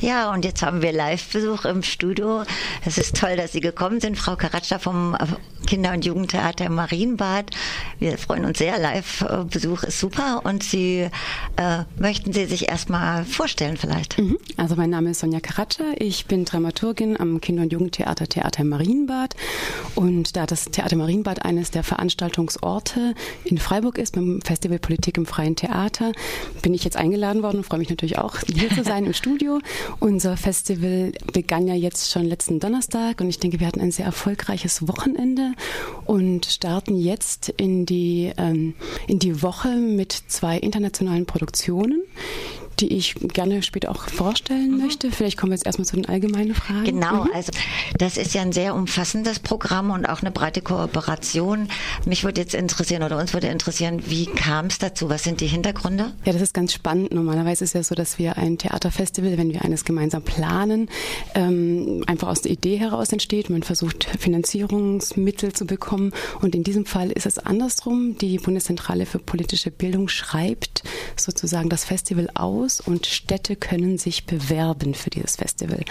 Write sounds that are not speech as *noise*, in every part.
Ja, und jetzt haben wir Live-Besuch im Studio. Es ist toll, dass Sie gekommen sind, Frau Karatscha vom Kinder- und Jugendtheater Marienbad. Wir freuen uns sehr. Live-Besuch ist super. Und Sie äh, möchten Sie sich erstmal vorstellen vielleicht? Mhm. Also mein Name ist Sonja Karatscha. Ich bin Dramaturgin am Kinder- und Jugendtheater Theater Marienbad. Und da das Theater Marienbad eines der Veranstaltungsorte in Freiburg ist, beim Festival Politik im Freien Theater, bin ich jetzt eingeladen worden und freue mich natürlich auch, hier zu sein im Studio. Unser Festival begann ja jetzt schon letzten Donnerstag und ich denke, wir hatten ein sehr erfolgreiches Wochenende und starten jetzt in die, ähm, in die Woche mit zwei internationalen Produktionen die ich gerne später auch vorstellen mhm. möchte. Vielleicht kommen wir jetzt erstmal zu den allgemeinen Fragen. Genau, mhm. also das ist ja ein sehr umfassendes Programm und auch eine breite Kooperation. Mich würde jetzt interessieren oder uns würde interessieren, wie kam es dazu? Was sind die Hintergründe? Ja, das ist ganz spannend. Normalerweise ist es ja so, dass wir ein Theaterfestival, wenn wir eines gemeinsam planen, ähm, einfach aus der Idee heraus entsteht. Man versucht Finanzierungsmittel zu bekommen und in diesem Fall ist es andersrum. Die Bundeszentrale für politische Bildung schreibt sozusagen das Festival aus aus und Städte können sich bewerben für dieses Festival.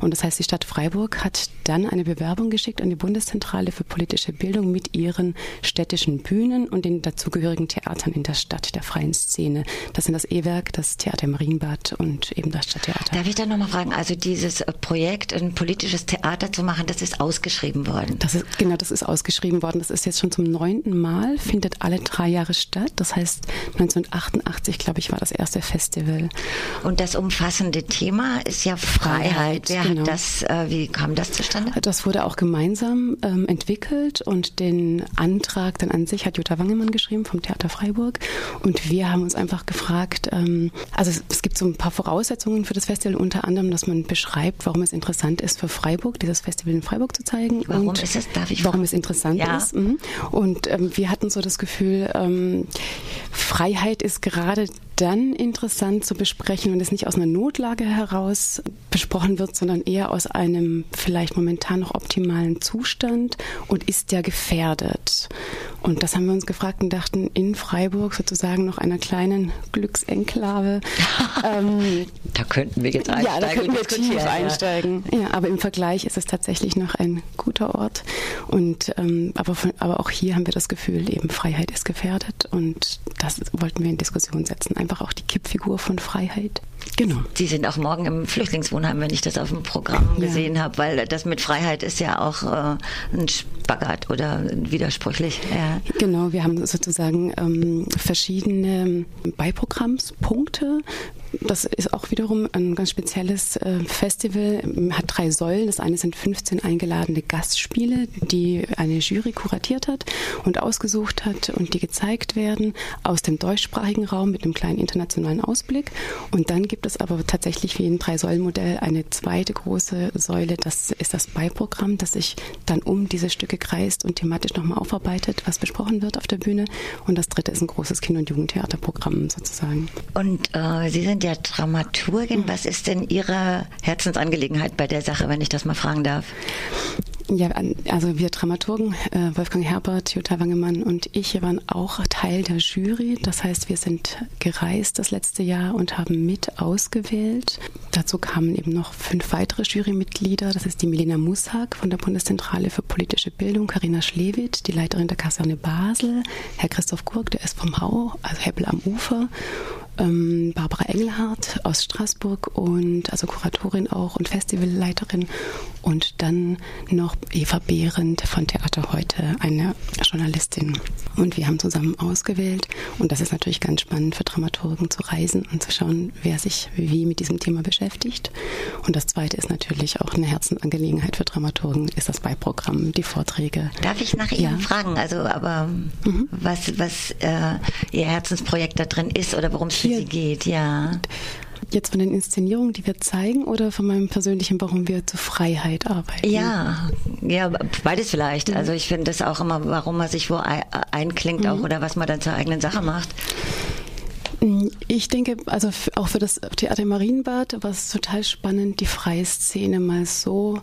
Und das heißt, die Stadt Freiburg hat dann eine Bewerbung geschickt an die Bundeszentrale für politische Bildung mit ihren städtischen Bühnen und den dazugehörigen Theatern in der Stadt, der freien Szene. Das sind das E-Werk, das Theater Marienbad und eben das Stadttheater. Darf ich da nochmal fragen, also dieses Projekt, ein politisches Theater zu machen, das ist ausgeschrieben worden? Das ist, genau, das ist ausgeschrieben worden. Das ist jetzt schon zum neunten Mal, findet alle drei Jahre statt. Das heißt, 1988, glaube ich, war das erste Festival und das umfassende Thema ist ja Freiheit. Wer genau. hat das, äh, wie kam das zustande? Das wurde auch gemeinsam ähm, entwickelt und den Antrag dann an sich hat Jutta Wangemann geschrieben vom Theater Freiburg. Und wir haben uns einfach gefragt, ähm, also es, es, gibt so ein paar Voraussetzungen für das Festival, unter anderem, dass man beschreibt, warum es interessant ist für Freiburg, dieses Festival in Freiburg zu zeigen. Warum und ist es, darf ich Warum es interessant ja. ist. Mhm. Und ähm, wir hatten so das Gefühl, ähm, Freiheit ist gerade dann interessant zu besprechen, wenn es nicht aus einer Notlage heraus besprochen wird, sondern eher aus einem vielleicht momentan noch optimalen Zustand und ist der gefährdet. Und das haben wir uns gefragt und dachten, in Freiburg sozusagen noch einer kleinen Glücksenklave. *laughs* ähm, da könnten wir jetzt einsteigen. Ja, da könnten wir tief ja. einsteigen. Ja, aber im Vergleich ist es tatsächlich noch ein guter Ort. Und ähm, aber, von, aber auch hier haben wir das Gefühl, eben Freiheit ist gefährdet und das wollten wir in Diskussion setzen. Einfach auch die Kippfigur von Freiheit. Genau. Sie sind auch morgen im Flüchtlingswohnheim, wenn ich das auf dem Programm ja. gesehen habe, weil das mit Freiheit ist ja auch äh, ein Spagat oder widersprüchlich. Ja. Genau, wir haben sozusagen ähm, verschiedene Beiprogrammspunkte das ist auch wiederum ein ganz spezielles äh, Festival, hat drei Säulen. Das eine sind 15 eingeladene Gastspiele, die eine Jury kuratiert hat und ausgesucht hat und die gezeigt werden aus dem deutschsprachigen Raum mit einem kleinen internationalen Ausblick. Und dann gibt es aber tatsächlich wie ein Drei-Säulen-Modell eine zweite große Säule. Das ist das Beiprogramm, das sich dann um diese Stücke kreist und thematisch nochmal aufarbeitet, was besprochen wird auf der Bühne. Und das dritte ist ein großes Kinder- und Jugendtheaterprogramm sozusagen. Und äh, Sie sind der Dramaturgin. Was ist denn Ihre Herzensangelegenheit bei der Sache, wenn ich das mal fragen darf? Ja, also wir Dramaturgen, äh, Wolfgang Herbert, Jutta Wangemann und ich waren auch Teil der Jury. Das heißt, wir sind gereist das letzte Jahr und haben mit ausgewählt. Dazu kamen eben noch fünf weitere Jurymitglieder. Das ist die Milena Mussak von der Bundeszentrale für politische Bildung, Karina Schlewitt, die Leiterin der Kaserne Basel, Herr Christoph Gurk, der ist vom Hau, also Heppel am Ufer ähm, Barbara Engelhardt aus Straßburg und also Kuratorin auch und Festivalleiterin und dann noch Eva Behrendt von Theater heute, eine Journalistin. Und wir haben zusammen ausgewählt und das ist natürlich ganz spannend für Dramaturgen zu reisen und zu schauen, wer sich wie mit diesem Thema beschäftigt. Und das zweite ist natürlich auch eine Herzensangelegenheit für Dramaturgen, ist das Beiprogramm, die Vorträge. Darf ich nach Ihnen ja. fragen, also aber mhm. was, was äh, Ihr Herzensprojekt da drin ist oder worum es für Sie geht, ja. Jetzt von den Inszenierungen, die wir zeigen, oder von meinem persönlichen, warum wir zur Freiheit arbeiten? Ja, ja, beides vielleicht. Mhm. Also ich finde das auch immer, warum man sich wo einklingt mhm. auch oder was man dann zur eigenen Sache macht. Ich denke, also auch für das Theater Marienbad war es total spannend, die freie Szene mal so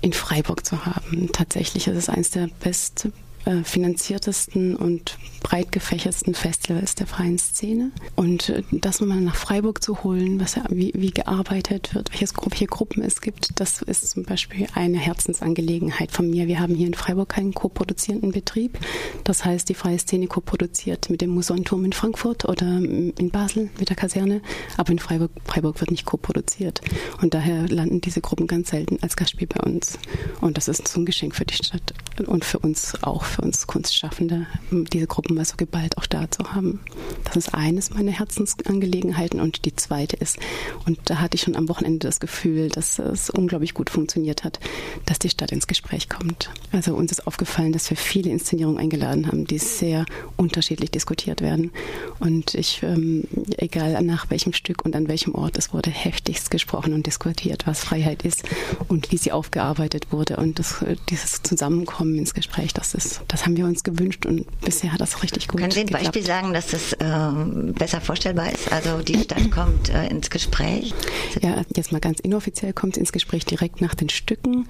in Freiburg zu haben. Tatsächlich ist es eines der best äh, finanziertesten und breit gefächertsten Festivals der freien Szene. Und äh, das nochmal nach Freiburg zu holen, was, wie, wie gearbeitet wird, welches, welche Gruppen es gibt, das ist zum Beispiel eine Herzensangelegenheit von mir. Wir haben hier in Freiburg keinen koproduzierenden Betrieb. Das heißt, die freie Szene koproduzierт mit dem Musonturm in Frankfurt oder in Basel mit der Kaserne, aber in Freiburg, Freiburg wird nicht koproduziert. Und daher landen diese Gruppen ganz selten als Gastspiel bei uns. Und das ist so ein Geschenk für die Stadt und für uns auch, für uns Kunstschaffende, diese Gruppen mal so geballt auch da zu haben. Das ist eines meiner Herzensangelegenheiten. Und die zweite ist, und da hatte ich schon am Wochenende das Gefühl, dass es unglaublich gut funktioniert hat, dass die Stadt ins Gespräch kommt. Also uns ist aufgefallen, dass wir viele Inszenierungen eingeladen haben, die sehr unterschiedlich diskutiert werden. Und ich, ähm, egal nach welchem Stück und an welchem Ort, es wurde heftigst gesprochen und diskutiert, was Freiheit ist und wie sie aufgearbeitet wurde. Und das, dieses Zusammenkommen ins Gespräch, das ist, das haben wir uns gewünscht und bisher hat das richtig gut Können Sie ein geklappt. Beispiel sagen, dass das äh, besser vorstellbar ist? Also die *clears throat* Stadt kommt äh, ins Gespräch? Ja, jetzt mal ganz inoffiziell kommt ins Gespräch direkt nach den Stücken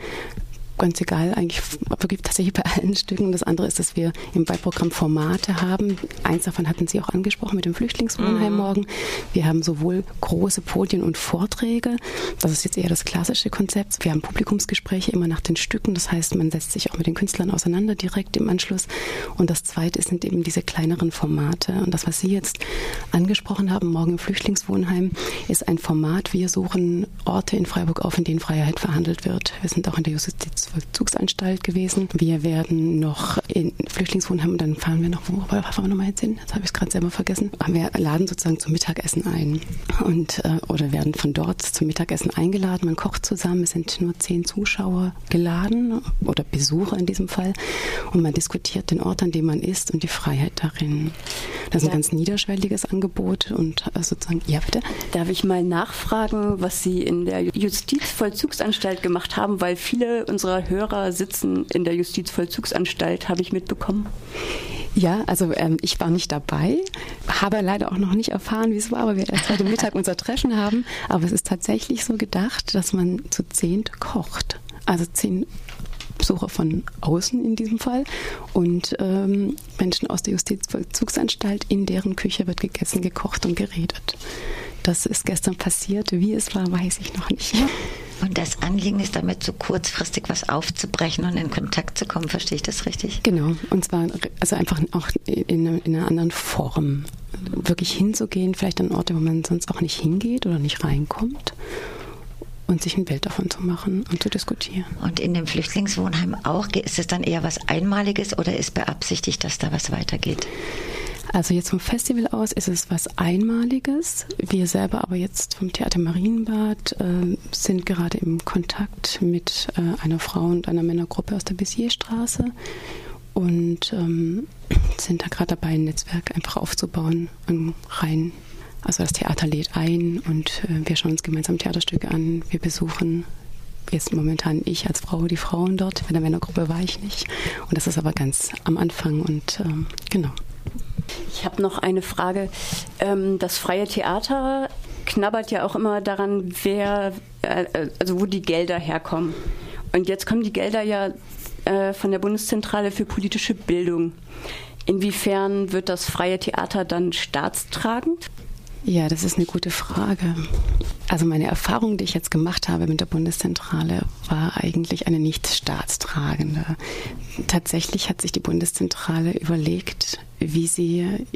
ganz egal, eigentlich wirklich tatsächlich bei allen Stücken. Das andere ist, dass wir im Beiprogramm Formate haben. Eins davon hatten Sie auch angesprochen mit dem Flüchtlingswohnheim mhm. morgen. Wir haben sowohl große Podien und Vorträge. Das ist jetzt eher das klassische Konzept. Wir haben Publikumsgespräche immer nach den Stücken. Das heißt, man setzt sich auch mit den Künstlern auseinander direkt im Anschluss. Und das zweite sind eben diese kleineren Formate. Und das, was Sie jetzt angesprochen haben, morgen im Flüchtlingswohnheim, ist ein Format. Wir suchen Orte in Freiburg auf, in denen Freiheit verhandelt wird. Wir sind auch in der Justiz Vollzugsanstalt gewesen. Wir werden noch in Flüchtlingswohnheim und dann fahren wir noch, wo fahren wir nochmal jetzt hin? Jetzt habe ich es gerade selber vergessen. Wir laden sozusagen zum Mittagessen ein und äh, oder werden von dort zum Mittagessen eingeladen. Man kocht zusammen. Es sind nur zehn Zuschauer geladen oder Besucher in diesem Fall und man diskutiert den Ort, an dem man ist und die Freiheit darin. Das ist ein ganz niederschwelliges Angebot und äh, sozusagen, ja bitte. Darf ich mal nachfragen, was Sie in der Justizvollzugsanstalt gemacht haben, weil viele unserer unserer Hörer sitzen in der Justizvollzugsanstalt, habe ich mitbekommen. Ja, also ähm, ich war nicht dabei, habe leider auch noch nicht erfahren, wie es war, weil wir erst heute Mittag unser Treffen haben. Aber es ist tatsächlich so gedacht, dass man zu zehnt kocht. Also zehn Besucher von außen in diesem Fall und ähm, Menschen aus der Justizvollzugsanstalt. In deren Küche wird gegessen, gekocht und geredet. Das ist gestern passiert. Wie es war, weiß ich noch nicht. Und das Anliegen ist damit so kurzfristig was aufzubrechen und in Kontakt zu kommen, verstehe ich das richtig? Genau, und zwar also einfach auch in, in einer anderen Form. Wirklich hinzugehen, vielleicht an Orte, wo man sonst auch nicht hingeht oder nicht reinkommt und sich ein Bild davon zu machen und zu diskutieren. Und in dem Flüchtlingswohnheim auch, ist es dann eher was Einmaliges oder ist beabsichtigt, dass da was weitergeht? Also jetzt vom Festival aus ist es was Einmaliges. Wir selber aber jetzt vom Theater Marienbad äh, sind gerade im Kontakt mit äh, einer Frau und einer Männergruppe aus der Bissierstraße und ähm, *clears throat* sind da gerade dabei, ein Netzwerk einfach aufzubauen und rein. Also das Theater lädt ein und äh, wir schauen uns gemeinsam Theaterstücke an. Wir besuchen jetzt momentan ich als Frau die Frauen dort. Bei der Männergruppe war ich nicht. Und das ist aber ganz am Anfang und ähm, genau. Ich habe noch eine Frage. Ähm, das freie Theater knabbert ja auch immer daran, wer, äh, also wo die Gelder herkommen. Und jetzt kommen die Gelder ja äh, von der Bundeszentrale für politische Bildung. Inwiefern wird das freie Theater dann staatstragend? Ja, das ist eine gute Frage. Also meine Erfahrung, die ich jetzt gemacht habe mit der Bundeszentrale, war eigentlich eine nicht staatstragende. Tatsächlich hat sich die Bundeszentrale überlegt, wie sie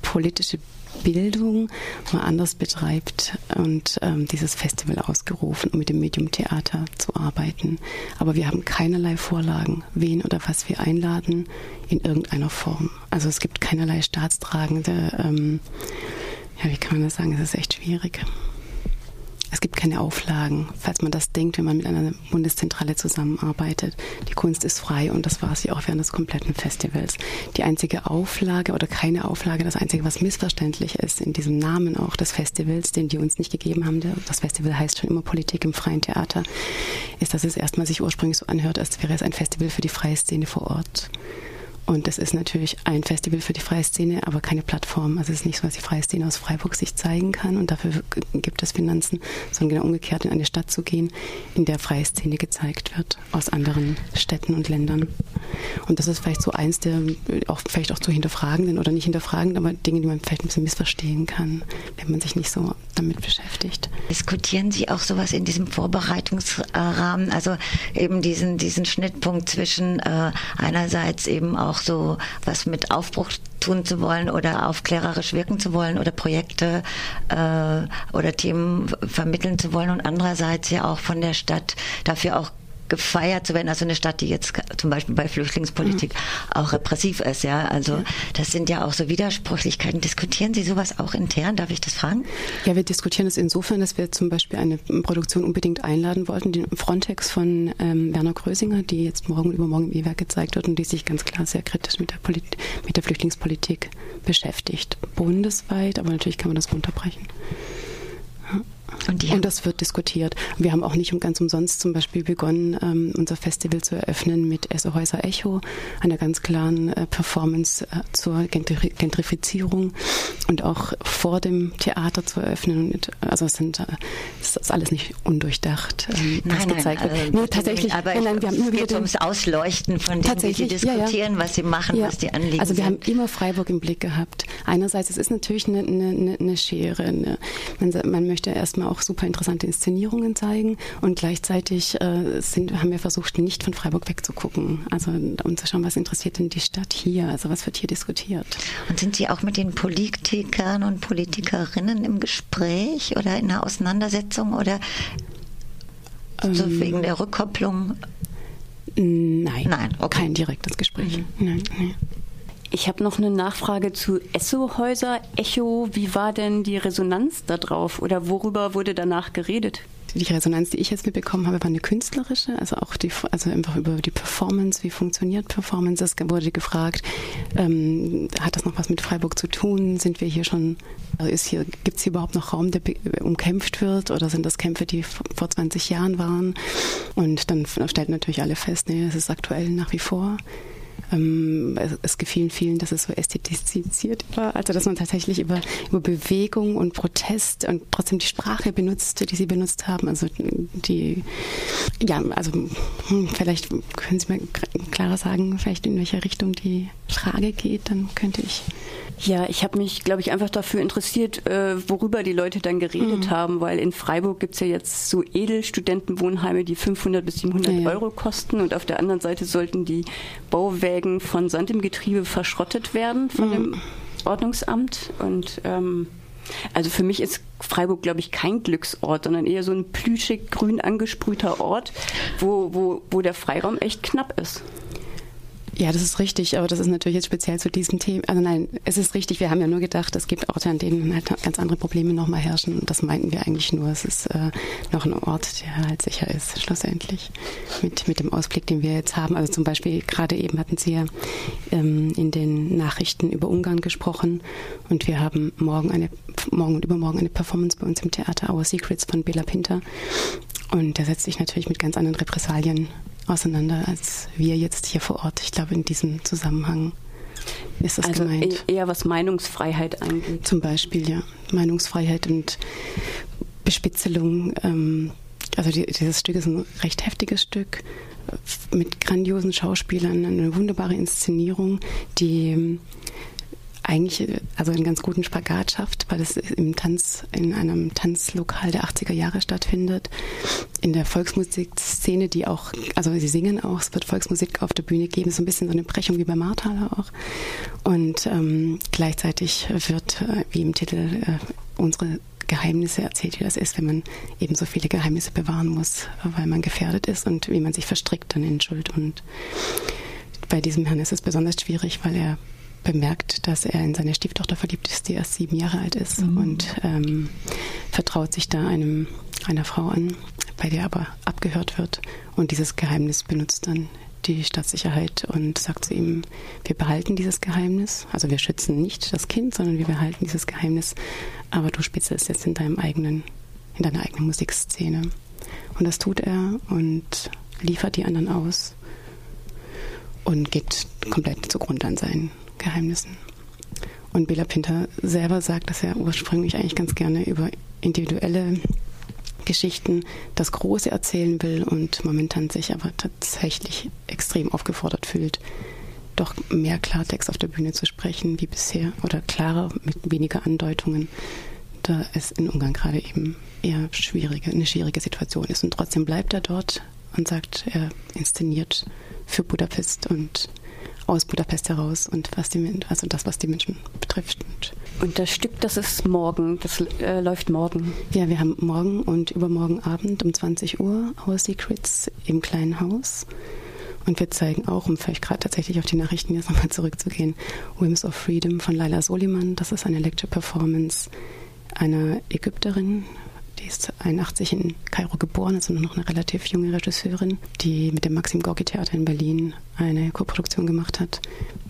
politische Bildung mal anders betreibt und ähm, dieses Festival ausgerufen, um mit dem Medium Theater zu arbeiten. Aber wir haben keinerlei Vorlagen, wen oder was wir einladen in irgendeiner Form. Also es gibt keinerlei staatstragende ähm, ja, wie kann man das sagen? Es ist echt schwierig. Es gibt keine Auflagen, falls man das denkt, wenn man mit einer Bundeszentrale zusammenarbeitet. Die Kunst ist frei und das war sie auch während des kompletten Festivals. Die einzige Auflage oder keine Auflage, das einzige, was missverständlich ist in diesem Namen auch des Festivals, den die uns nicht gegeben haben, das Festival heißt schon immer Politik im freien Theater, ist, dass es erstmal sich ursprünglich so anhört, als wäre es ein Festival für die freie Szene vor Ort. Und das ist natürlich ein Festival für die freie Szene, aber keine Plattform. Also es ist nicht so, dass die freie Szene aus Freiburg sich zeigen kann und dafür gibt es Finanzen, sondern genau umgekehrt in eine Stadt zu gehen, in der freie Szene gezeigt wird aus anderen Städten und Ländern. Und das ist vielleicht so eins der auch vielleicht auch zu hinterfragenden oder nicht hinterfragenden, aber Dinge, die man vielleicht ein bisschen missverstehen kann, wenn man sich nicht so damit beschäftigt. Diskutieren Sie auch sowas in diesem Vorbereitungsrahmen, also eben diesen, diesen Schnittpunkt zwischen äh, einerseits eben auch so was mit Aufbruch tun zu wollen oder aufklärerisch wirken zu wollen oder Projekte äh, oder Themen vermitteln zu wollen. Und andererseits ja auch von der Stadt dafür auch gefeiert zu werden. Also eine Stadt, die jetzt zum Beispiel bei Flüchtlingspolitik mhm. auch repressiv ist, ja. Also ja. das sind ja auch so Widersprüchlichkeiten. Diskutieren Sie sowas auch intern? Darf ich das fragen? Ja, wir diskutieren es insofern, dass wir zum Beispiel eine Produktion unbedingt einladen wollten, den Frontex von ähm, Werner Grösinger, die jetzt morgen und übermorgen im E-Werk gezeigt wird und die sich ganz klar sehr kritisch mit der, Polit mit der Flüchtlingspolitik beschäftigt. Bundesweit, aber natürlich kann man das runterbrechen. Und, und, das wird diskutiert. Wir haben auch nicht ganz umsonst zum Beispiel begonnen, ähm, unser Festival zu eröffnen mit Essehäuser Echo, einer ganz klaren äh, Performance äh, zur Gentrifizierung und auch vor dem Theater zu eröffnen. Also es sind, äh, es ist alles nicht undurchdacht, ähm, nein, was gezeigt nein, wird. Äh, nee, tatsächlich. Aber nein, nein, wir haben immer wieder ums Ausleuchten von dem, wie sie diskutieren, ja, ja. was sie machen, ja. was die Anliegen Also wir sind. haben immer Freiburg im Blick gehabt. Einerseits, es ist natürlich eine, eine, eine Schere. Eine, man, man möchte erstmal auch super interessante Inszenierungen zeigen und gleichzeitig äh, sind, haben wir versucht, nicht von Freiburg wegzugucken. Also um zu schauen, was interessiert denn die Stadt hier? Also was wird hier diskutiert? Und sind Sie auch mit den Politikern und Politikerinnen im Gespräch oder in einer Auseinandersetzung oder ähm, so wegen der Rückkopplung? Nein, nein okay. kein direktes Gespräch. Mhm. Nein, nein. Ich habe noch eine Nachfrage zu Esso-Häuser. Echo, wie war denn die Resonanz darauf oder worüber wurde danach geredet? Die Resonanz, die ich jetzt mitbekommen habe, war eine künstlerische, also auch die, also einfach über die Performance, wie funktioniert Performance. Es wurde gefragt, ähm, hat das noch was mit Freiburg zu tun? Sind wir hier schon, also ist hier, gibt es hier überhaupt noch Raum, der umkämpft wird oder sind das Kämpfe, die vor 20 Jahren waren? Und dann stellten natürlich alle fest, nee, es ist aktuell nach wie vor. Ähm, es, es, gefiel vielen, dass es so ästhetisiert war, also dass man tatsächlich über, über Bewegung und Protest und trotzdem die Sprache benutzt, die sie benutzt haben. Also die, ja, also hm, vielleicht können Sie mir klarer sagen, vielleicht in welche Richtung die Frage geht, dann könnte ich ja, ich habe mich, glaube ich, einfach dafür interessiert, äh, worüber die Leute dann geredet mhm. haben, weil in Freiburg gibt es ja jetzt so Edelstudentenwohnheime, die 500 bis 700 ja, Euro kosten und auf der anderen Seite sollten die Bauwägen von Sand im Getriebe verschrottet werden von mhm. dem Ordnungsamt und ähm, also für mich ist Freiburg, glaube ich, kein Glücksort, sondern eher so ein plüschig grün angesprühter Ort, wo, wo, wo der Freiraum echt knapp ist. Ja, das ist richtig, aber das ist natürlich jetzt speziell zu diesem Thema. Also nein, es ist richtig, wir haben ja nur gedacht, es gibt Orte, an denen halt ganz andere Probleme nochmal herrschen. Und das meinten wir eigentlich nur. Es ist äh, noch ein Ort, der halt sicher ist, schlussendlich. Mit, mit dem Ausblick, den wir jetzt haben. Also zum Beispiel, gerade eben hatten Sie ja ähm, in den Nachrichten über Ungarn gesprochen. Und wir haben morgen eine, morgen und übermorgen eine Performance bei uns im Theater Our Secrets von Bela Pinter. Und der setzt sich natürlich mit ganz anderen Repressalien auseinander als wir jetzt hier vor Ort. Ich glaube, in diesem Zusammenhang ist das also gemeint. Eher was Meinungsfreiheit angeht. Zum Beispiel, ja. Meinungsfreiheit und Bespitzelung. Ähm, also die, dieses Stück ist ein recht heftiges Stück mit grandiosen Schauspielern, eine wunderbare Inszenierung, die eigentlich also einen ganz guten Spagat schafft, weil es im Tanz, in einem Tanzlokal der 80er Jahre stattfindet. In der Volksmusikszene, die auch, also sie singen auch, es wird Volksmusik auf der Bühne geben, so ein bisschen so eine Brechung wie bei Marthaler auch. Und ähm, gleichzeitig wird, äh, wie im Titel, äh, unsere Geheimnisse erzählt, wie das ist, wenn man eben so viele Geheimnisse bewahren muss, weil man gefährdet ist und wie man sich verstrickt dann in Schuld. Und bei diesem Herrn ist es besonders schwierig, weil er bemerkt, dass er in seine Stieftochter verliebt ist, die erst sieben Jahre alt ist mhm. und ähm, vertraut sich da einem, einer Frau an, bei der aber abgehört wird und dieses Geheimnis benutzt dann die Staatssicherheit und sagt zu ihm, wir behalten dieses Geheimnis, also wir schützen nicht das Kind, sondern wir behalten dieses Geheimnis, aber du spitzelst jetzt in deinem eigenen, in deiner eigenen Musikszene. Und das tut er und liefert die anderen aus und geht komplett zugrunde an seinen Geheimnissen. Und Bela Pinter selber sagt, dass er ursprünglich eigentlich ganz gerne über individuelle Geschichten das Große erzählen will und momentan sich aber tatsächlich extrem aufgefordert fühlt, doch mehr Klartext auf der Bühne zu sprechen wie bisher oder klarer mit weniger Andeutungen, da es in Ungarn gerade eben eher schwierige, eine schwierige Situation ist. Und trotzdem bleibt er dort und sagt, er inszeniert für Budapest und aus Budapest heraus und was die, also das, was die Menschen betrifft. Und das Stück, das ist morgen, das äh, läuft morgen. Ja, wir haben morgen und übermorgen Abend um 20 Uhr Our Secrets im kleinen Haus. Und wir zeigen auch, um vielleicht gerade tatsächlich auf die Nachrichten jetzt nochmal zurückzugehen, Whims of Freedom von Laila Soliman. Das ist eine Lecture-Performance einer Ägypterin, die ist 81 in Kairo geboren, also noch eine relativ junge Regisseurin, die mit dem Maxim Gorki Theater in Berlin eine Koproduktion gemacht hat,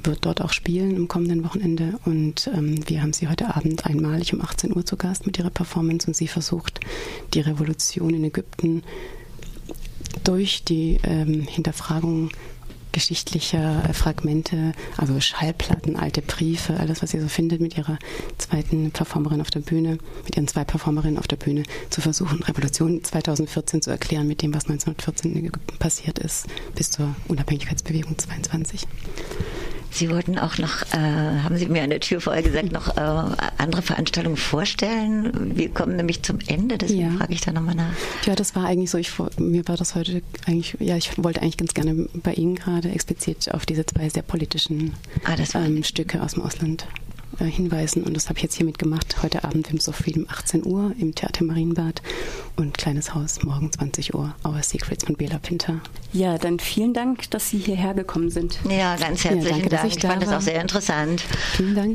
wird dort auch spielen am kommenden Wochenende. Und ähm, wir haben sie heute Abend einmalig um 18 Uhr zu Gast mit ihrer Performance und sie versucht, die Revolution in Ägypten durch die ähm, Hinterfragung geschichtlicher äh, Fragmente, also Schallplatten, alte Briefe, alles, was sie so findet mit ihrer zweiten Performerin auf der Bühne, mit ihren zwei Performerinnen auf der Bühne, zu versuchen, Revolution 2014 zu erklären mit dem, was 1914 in Ägypten passiert ist, bis zur Unabhängigkeitsbewegung 22. Sie wollten auch noch, äh, haben Sie mir an der Tür vorher gesagt, noch äh, andere Veranstaltungen vorstellen. Wir kommen nämlich zum Ende, deswegen ja. frage ich da nochmal nach. Ja, das war eigentlich so, ich, mir war das heute eigentlich, ja, ich wollte eigentlich ganz gerne bei Ihnen gerade explizit auf diese zwei sehr politischen ah, ähm, Stücke aus dem Ausland äh, hinweisen. Und das habe ich jetzt hiermit gemacht. Heute Abend im Sophie um 18 Uhr im Theater Marienbad und Kleines Haus morgen 20 Uhr. Our Secrets von Bela Pinter. Ja, dann vielen Dank, dass Sie hierher gekommen sind. Ja, ganz herzlichen ja, danke, Dank. Ich, ich fand das auch sehr interessant. Vielen Dank.